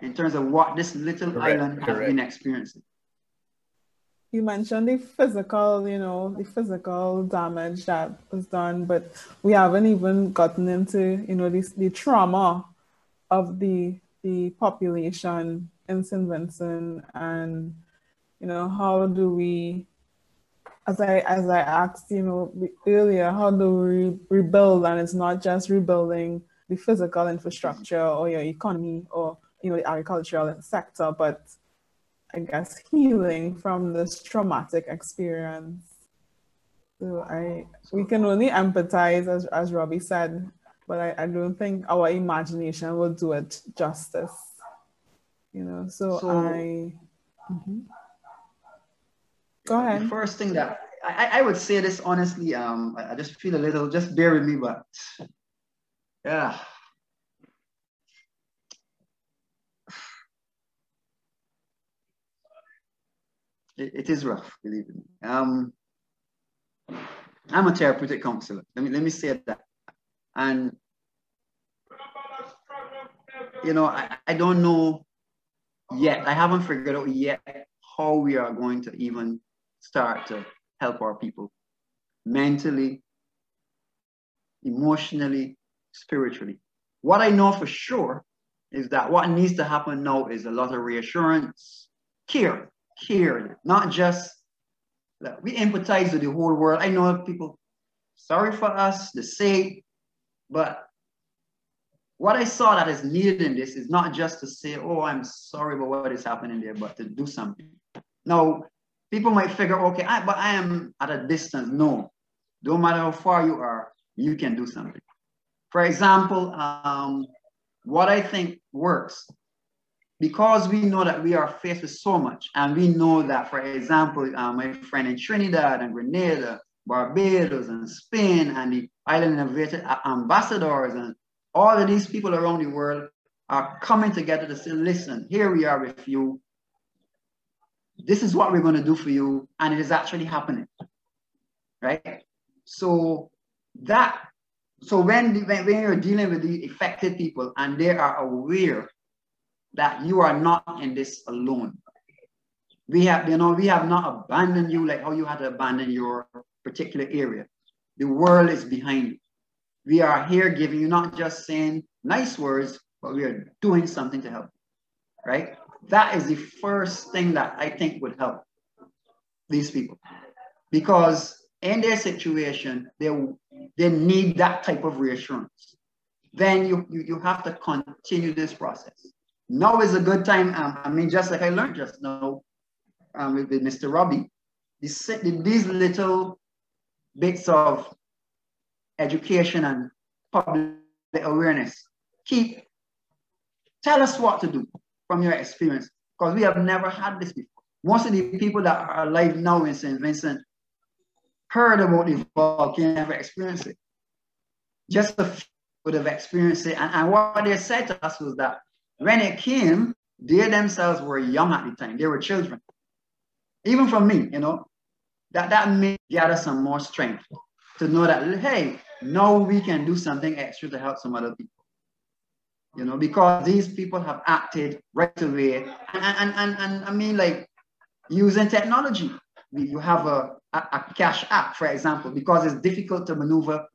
In terms of what this little correct, island correct. has been experiencing. You mentioned the physical, you know, the physical damage that was done, but we haven't even gotten into, you know, this the trauma of the the population in St. Vincent and you know how do we as I as I asked you know earlier how do we rebuild and it's not just rebuilding the physical infrastructure or your economy or you know the agricultural sector but I guess healing from this traumatic experience so I we can only empathize as as Robbie said but I, I don't think our imagination will do it justice. You know, so, so I. Mm-hmm. Go ahead. The first thing that I, I would say this honestly, um, I, I just feel a little, just bear with me, but yeah. It, it is rough, believe me. Um, I'm a therapeutic counselor. Let me let me say that. And, you know, I, I don't know yet. I haven't figured out yet how we are going to even start to help our people mentally, emotionally, spiritually. What I know for sure is that what needs to happen now is a lot of reassurance, care, care, not just that we empathize with the whole world. I know people sorry for us, the sake, but what I saw that is needed in this is not just to say, oh, I'm sorry about what is happening there, but to do something. Now, people might figure, okay, I, but I am at a distance. No, don't matter how far you are, you can do something. For example, um, what I think works, because we know that we are faced with so much, and we know that, for example, uh, my friend in Trinidad and Grenada, Barbados and Spain and the island innovative ambassadors and all of these people around the world are coming together to say, listen, here we are with you. This is what we're going to do for you. And it is actually happening. Right? So that, so when, when, when you're dealing with the affected people and they are aware that you are not in this alone. We have, you know, we have not abandoned you like how you had to abandon your particular area. The world is behind you. We are here giving you not just saying nice words, but we are doing something to help, right? That is the first thing that I think would help these people. Because in their situation, they, they need that type of reassurance. Then you, you, you have to continue this process. Now is a good time. Um, I mean, just like I learned just now um, with, Mr. Robbie, these little bits of education and public awareness. Keep, tell us what to do from your experience, because we have never had this before. Most of the people that are alive now in St. Vincent heard about the volcano, never experienced it. Just a few would have experienced it. And, and what they said to us was that when it came, they themselves were young at the time. They were children. Even from me, you know, that, that may gather some more strength to know that, hey, now we can do something extra to help some other people. You know, because these people have acted right away. And, and, and, and I mean, like, using technology. You have a, a, a cash app, for example, because it's difficult to maneuver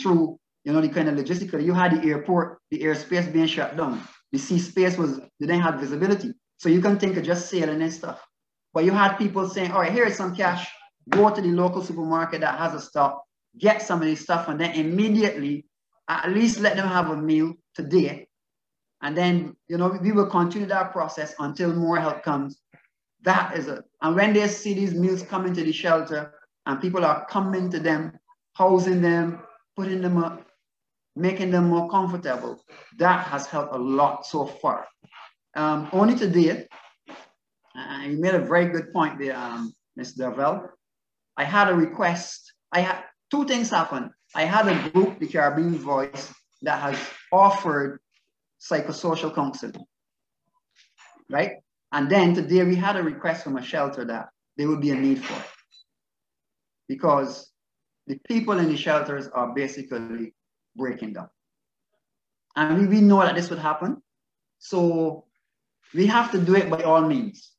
through, you know, the kind of logistical. You had the airport, the airspace being shut down. The sea space was, they didn't have visibility. So you can think of just sailing and stuff. But you had people saying, all right, here's some cash go to the local supermarket that has a stock, get some of this stuff, and then immediately at least let them have a meal today. And then, you know, we will continue that process until more help comes. That is it. And when they see these meals coming to the shelter and people are coming to them, housing them, putting them up, making them more comfortable, that has helped a lot so far. Um, only today, uh, you made a very good point there, um, Ms. Dervell. I had a request. I had two things happen. I had a group, the Caribbean Voice, that has offered psychosocial counseling, right? And then today we had a request from a shelter that there would be a need for it. Because the people in the shelters are basically breaking down. And we, we know that this would happen. So we have to do it by all means.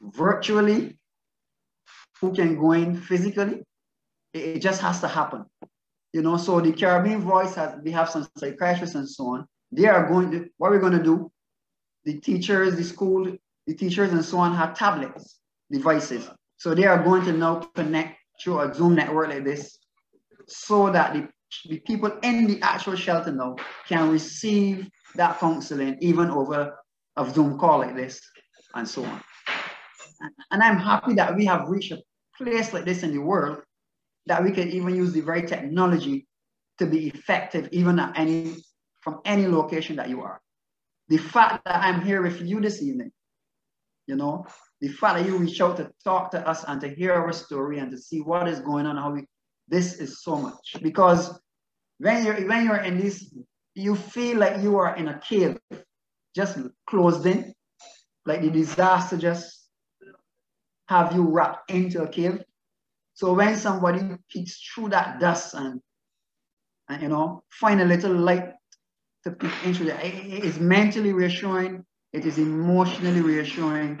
Virtually, who can go in physically, it, it just has to happen. You know, so the Caribbean Voice has, we have some psychiatrists and so on. They are going to, what we're going to do, the teachers, the school, the teachers and so on have tablets, devices. So they are going to now connect through a Zoom network like this so that the, the people in the actual shelter now can receive that counseling even over a Zoom call like this and so on. And I'm happy that we have reached a place like this in the world that we can even use the very technology to be effective even at any from any location that you are. The fact that I'm here with you this evening, you know, the fact that you reach out to talk to us and to hear our story and to see what is going on, how we this is so much because when you're when you're in this, you feel like you are in a cave, just closed in, like the disaster just have you wrapped into a cave. So when somebody peeks through that dust and, and you know, find a little light it is mentally reassuring, it is emotionally reassuring,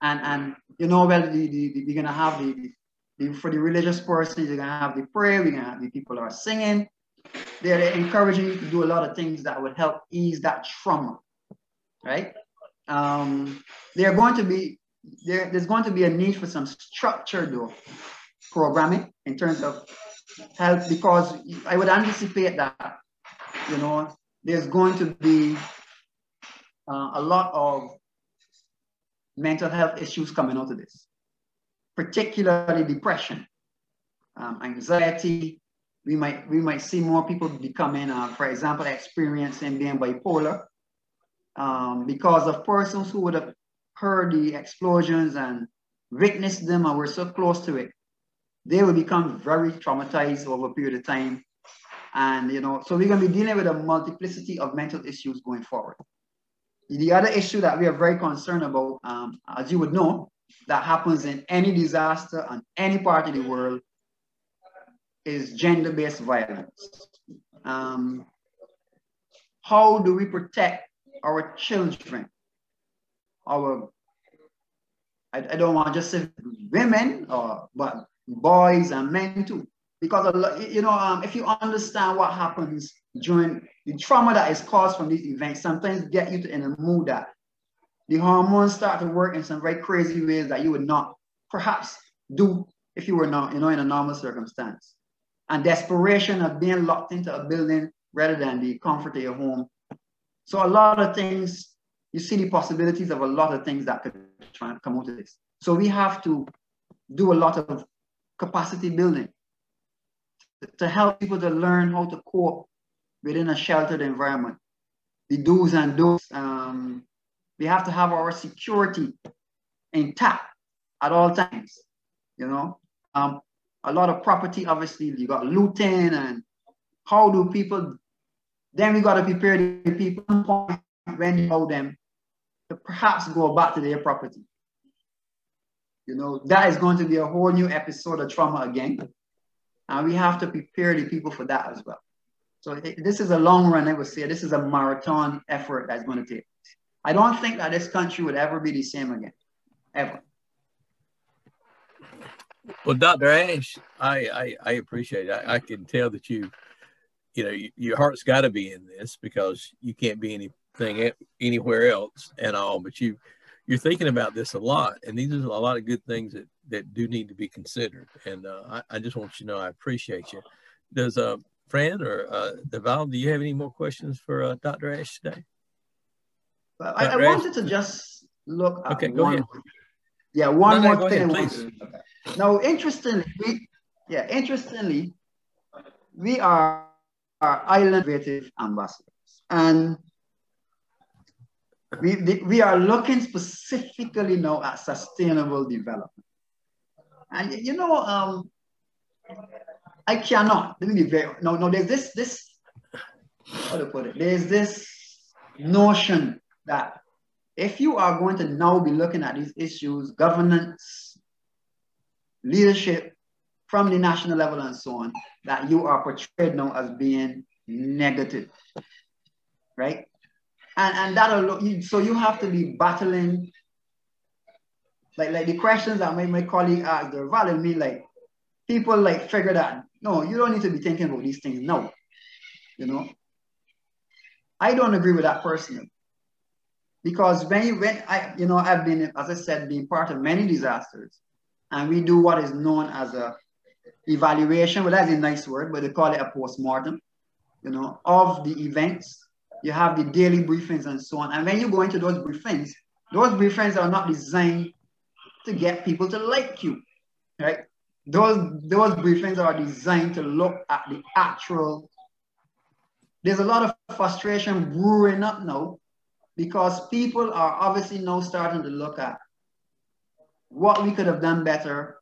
and and you know, well, the, the, the, we're gonna have the, the, for the religious person, you're gonna have the prayer, we're gonna have the people are singing. They're, encouraging you to do a lot of things that would help ease that trauma, right? Um, they're going to be there, there's going to be a need for some structured though, programming in terms of help because I would anticipate that, you know, there's going to be uh, a lot of mental health issues coming out of this, particularly depression, um, anxiety. We might we might see more people becoming, uh, for example, experiencing being bipolar um, because of persons who would have heard the explosions and witnessed them and were so close to it, they will become very traumatized over a period of time. And, you know, so we're going to be dealing with a multiplicity of mental issues going forward. The other issue that we are very concerned about, um, as you would know, that happens in any disaster on any part of the world is gender-based violence. Um, how do we protect our children our I, I don't want to just say women or but boys and men too because you know um, if you understand what happens during the trauma that is caused from these events sometimes get you in a mood that the hormones start to work in some very crazy ways that you would not perhaps do if you were not you know in a normal circumstance. And desperation of being locked into a building rather than the comfort of your home. So a lot of things you see the possibilities of a lot of things that could try and come out of this. So we have to do a lot of capacity building to help people to learn how to cope within a sheltered environment. The do's and don'ts. Um, we have to have our security intact at all times. You know, um, a lot of property, obviously, you got looting and how do people, then we got to prepare the people when you know them to perhaps go back to their property. You know, that is going to be a whole new episode of trauma again. And we have to prepare the people for that as well. So this is a long run, I would say. This is a marathon effort that's going to take. I don't think that this country would ever be the same again, ever. Well, Dr. Ash, I, I, I appreciate it. I, I, can tell that you, you know, you, your heart's got to be in this because you can't be anything anywhere else and all, but you you're thinking about this a lot, and these are a lot of good things that that do need to be considered. And uh, I, I, just want you to know I appreciate you. Does uh, Fran or uh, Deval, do you have any more questions for uh, Dr. Ash today? But I, I wanted to just look at okay, go one. ahead. Yeah, one No, more thing. ahead, I wanted please. to look at. Now, interestingly, we, yeah, interestingly, we are, are island creative ambassadors, and we we are looking specifically now at sustainable development. And you know, um, I cannot. Let me be very no, no. There's this this how to put it. There's this notion that if you are going to now be looking at these issues, governance, leadership from the national level and so on, that you are portrayed now as being negative, right? And and that so you have to be battling. Like like the questions that my, my colleague asked, they're valid me like people like figure that no, you don't need to be thinking about these things now. You know, I don't agree with that personally. Because when you, when I, you know, I've been, as I said, being part of many disasters, and we do what is known as a evaluation. Well, that's a nice word, but they call it a post-mortem, you know, of the events. You have the daily briefings and so on. And when you go into those briefings, those briefings are not designed to get people to like you, right? Those, those briefings are designed to look at the actual. There's a lot of frustration brewing up now because people are obviously now starting to look at what we could have done better.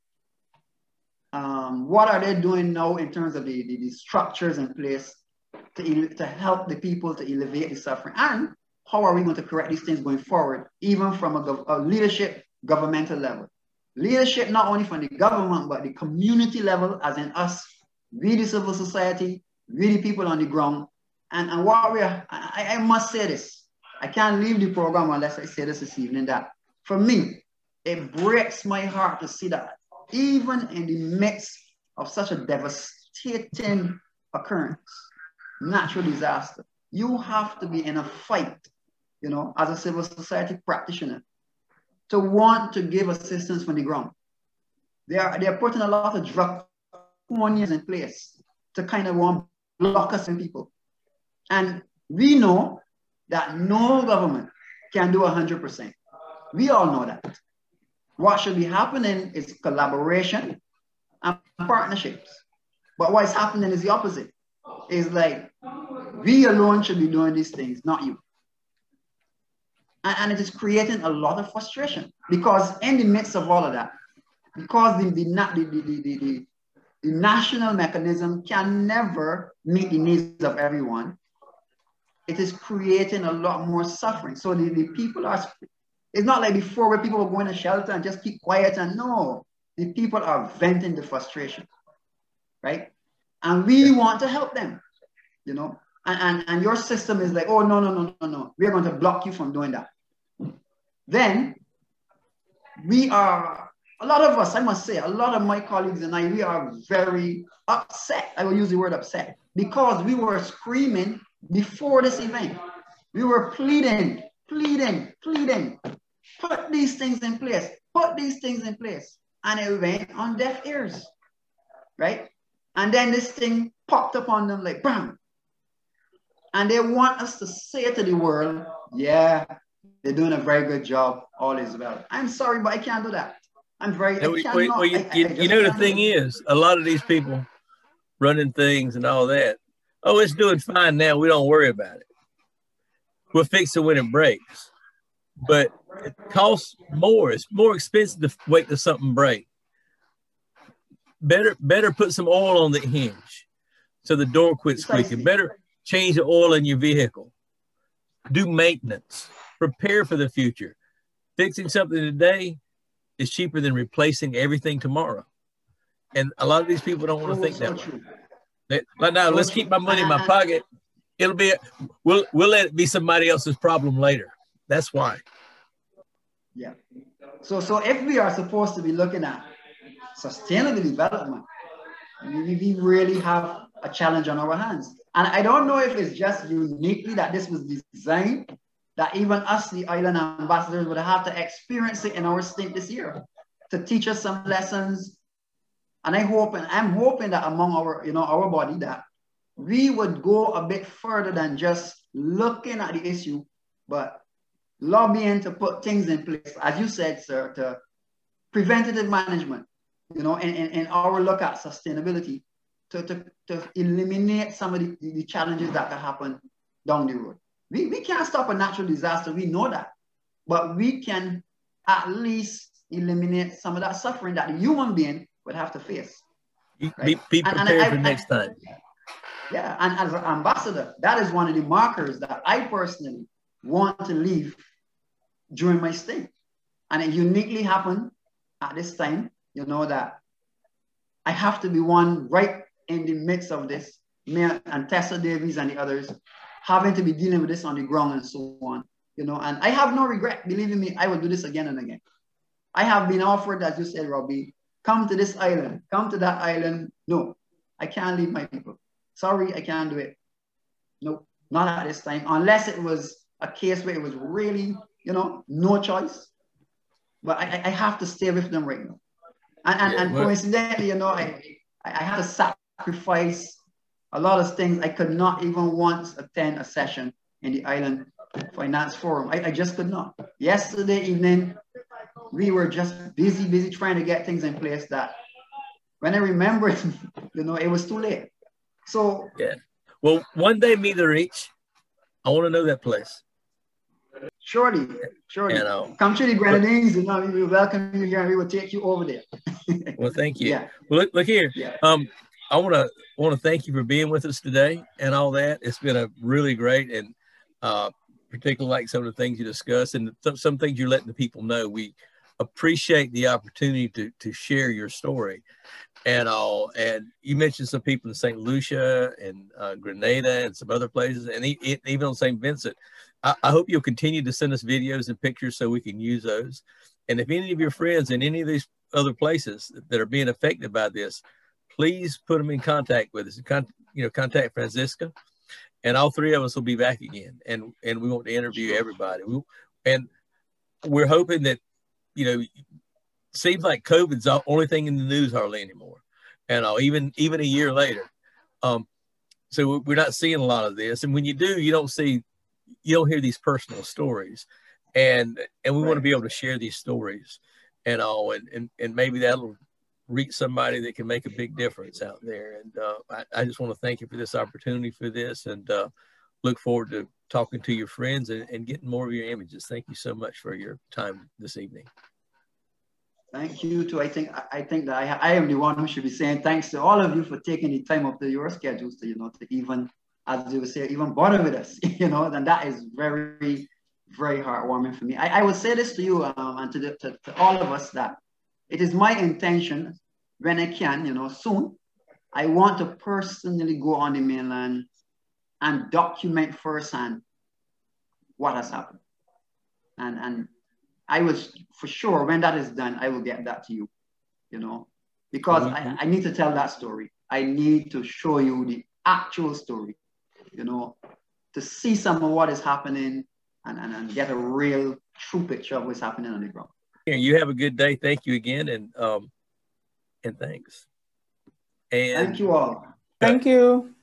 Um, what are they doing now in terms of the, the, the structures in place to, to help the people to alleviate the suffering? And how are we going to correct these things going forward, even from a, a leadership governmental level? Leadership not only from the government, but the community level, as in us, we the civil society, we the people on the ground. And, and what we are, I, I must say this, I can't leave the program unless I say this this evening that for me, it breaks my heart to see that even in the midst of such a devastating occurrence, natural disaster, you have to be in a fight, you know, as a civil society practitioner to want to give assistance from the ground. They are, they are putting a lot of draconians in place to kind of want block us and people. And we know that no government can do 100%. We all know that. What should be happening is collaboration and partnerships. But what's happening is the opposite. It's like we alone should be doing these things, not you. And, and it is creating a lot of frustration because in the midst of all of that, because the, the, the, the, the, the, the national mechanism can never meet the needs of everyone, it is creating a lot more suffering. So the, the people are, it's not like before where people were going to shelter and just keep quiet and no, the people are venting the frustration, right? And we want to help them, you know? And, and, your system is like, oh, no, no, no, no, no. We're going to block you from doing that. Then we are, a lot of us, I must say, a lot of my colleagues and I, we are very upset. I will use the word upset because we were screaming before this event. We were pleading, pleading, pleading. Put these things in place. Put these things in place. And it went on deaf ears. Right? And then this thing popped up on them like bam. And they want us to say to the world, yeah, they're doing a very good job. All is well. I'm sorry, but I can't do that. I'm very. Well, I well, well, you, I- you- I you know, the thing is, a lot of these people running things and all that, oh, it's doing fine now. We don't worry about it. We'll fix it when it breaks. But it costs more. It's more expensive to wait till something break. Better, better put some oil on the hinge so the door quits squeaking. Better change the oil in your vehicle. Do maintenance. Prepare for the future. Fixing something today is cheaper than replacing everything tomorrow. And a lot of these people don't want to think that way. Like now, let's keep my money in my pocket. It'll be, we'll, we'll let it be somebody else's problem later. That's why. Yeah. So, so if we are supposed to be looking at sustainable development, we, we really have a challenge on our hands. And I don't know if it's just uniquely that this was designed, that even us, the island ambassadors, would have to experience it in our state this year to teach us some lessons. And I hope, and I'm hoping that among our, you know, our body, that we would go a bit further than just looking at the issue, but lobbying to put things in place, as you said, sir, to preventative management, you know, and, and, and our look at sustainability to, to, to eliminate some of the, the challenges that can happen down the road. We, we can't stop a natural disaster, we know that, but we can at least eliminate some of that suffering that the human being would have to face. Right? Be, be, prepared and, and I, for I, next time. Yeah, and as an ambassador, that is one of the markers that I personally want to leave during my stay. And it uniquely happened at this time, you know, that I have to be one right in the midst of this, me and Tessa Davies and the others having to be dealing with this on the ground and so on, you know, and I have no regret, believe me, I will do this again and again. I have been offered, as you said, Robbie, come to this island, come to that island. No, I can't leave my people. Sorry, I can't do it. No, not at this time, unless it was a case where it was really, you know, no choice. But I, I have to stay with them right now. And, and, yeah, and coincidentally, you know, I, I had to sacrifice a lot of things. I could not even once attend a session in the Island Finance Forum. I, I just could not. Yesterday evening, we were just busy, busy trying to get things in place that when I remembered, you know, it was too late. So yeah. Well, one day meet the reach. I want to know that place. Surely, surely. You know, Come to the Grenadines, you know, we will welcome you here and we will take you over there. well, thank you. Yeah. Well, look, look here. Yeah. Um, I want to want to thank you for being with us today and all that. It's been a really great and uh, particularly like some of the things you discussed and some, some things you're letting the people know. We appreciate the opportunity to to share your story and all. And you mentioned some people in St. Lucia and uh, Grenada and some other places, and even on St. Vincent. I, I, hope you'll continue to send us videos and pictures so we can use those. And if any of your friends in any of these other places that are being affected by this, please put them in contact with us. Con- you know, contact Franziska, and all three of us will be back again. And and we want to interview everybody. We, and we're hoping that you know, seems like COVID's the only thing in the news hardly anymore, and uh, even even a year later. Um, so we're not seeing a lot of this, and when you do, you don't see, you don't hear these personal stories, and and we right. want to be able to share these stories, and all, and and, and maybe that'll reach somebody that can make a big difference out there. And uh, I, I, just want to thank you for this opportunity for this, and uh, look forward to talking to your friends and, and getting more of your images. Thank you so much for your time this evening. Thank you too. I think I think that I, I am the one who should be saying thanks to all of you for taking the time of your schedules to you know to even as you would say even bother with us you know and that is very very heartwarming for me. I, I would say this to you um, and to, the, to, to all of us that it is my intention when I can you know soon I want to personally go on the mainland and document firsthand what has happened. And, and I was for sure when that is done, I will get that to you, you know, because. I, I need to tell that story. I need to show you the actual story, you know, to see some of what is happening and, and, and get a real true picture of what's happening on the ground. Yeah, you have a good day. Thank you again. And, um, and thanks. And thank you all. Thank you.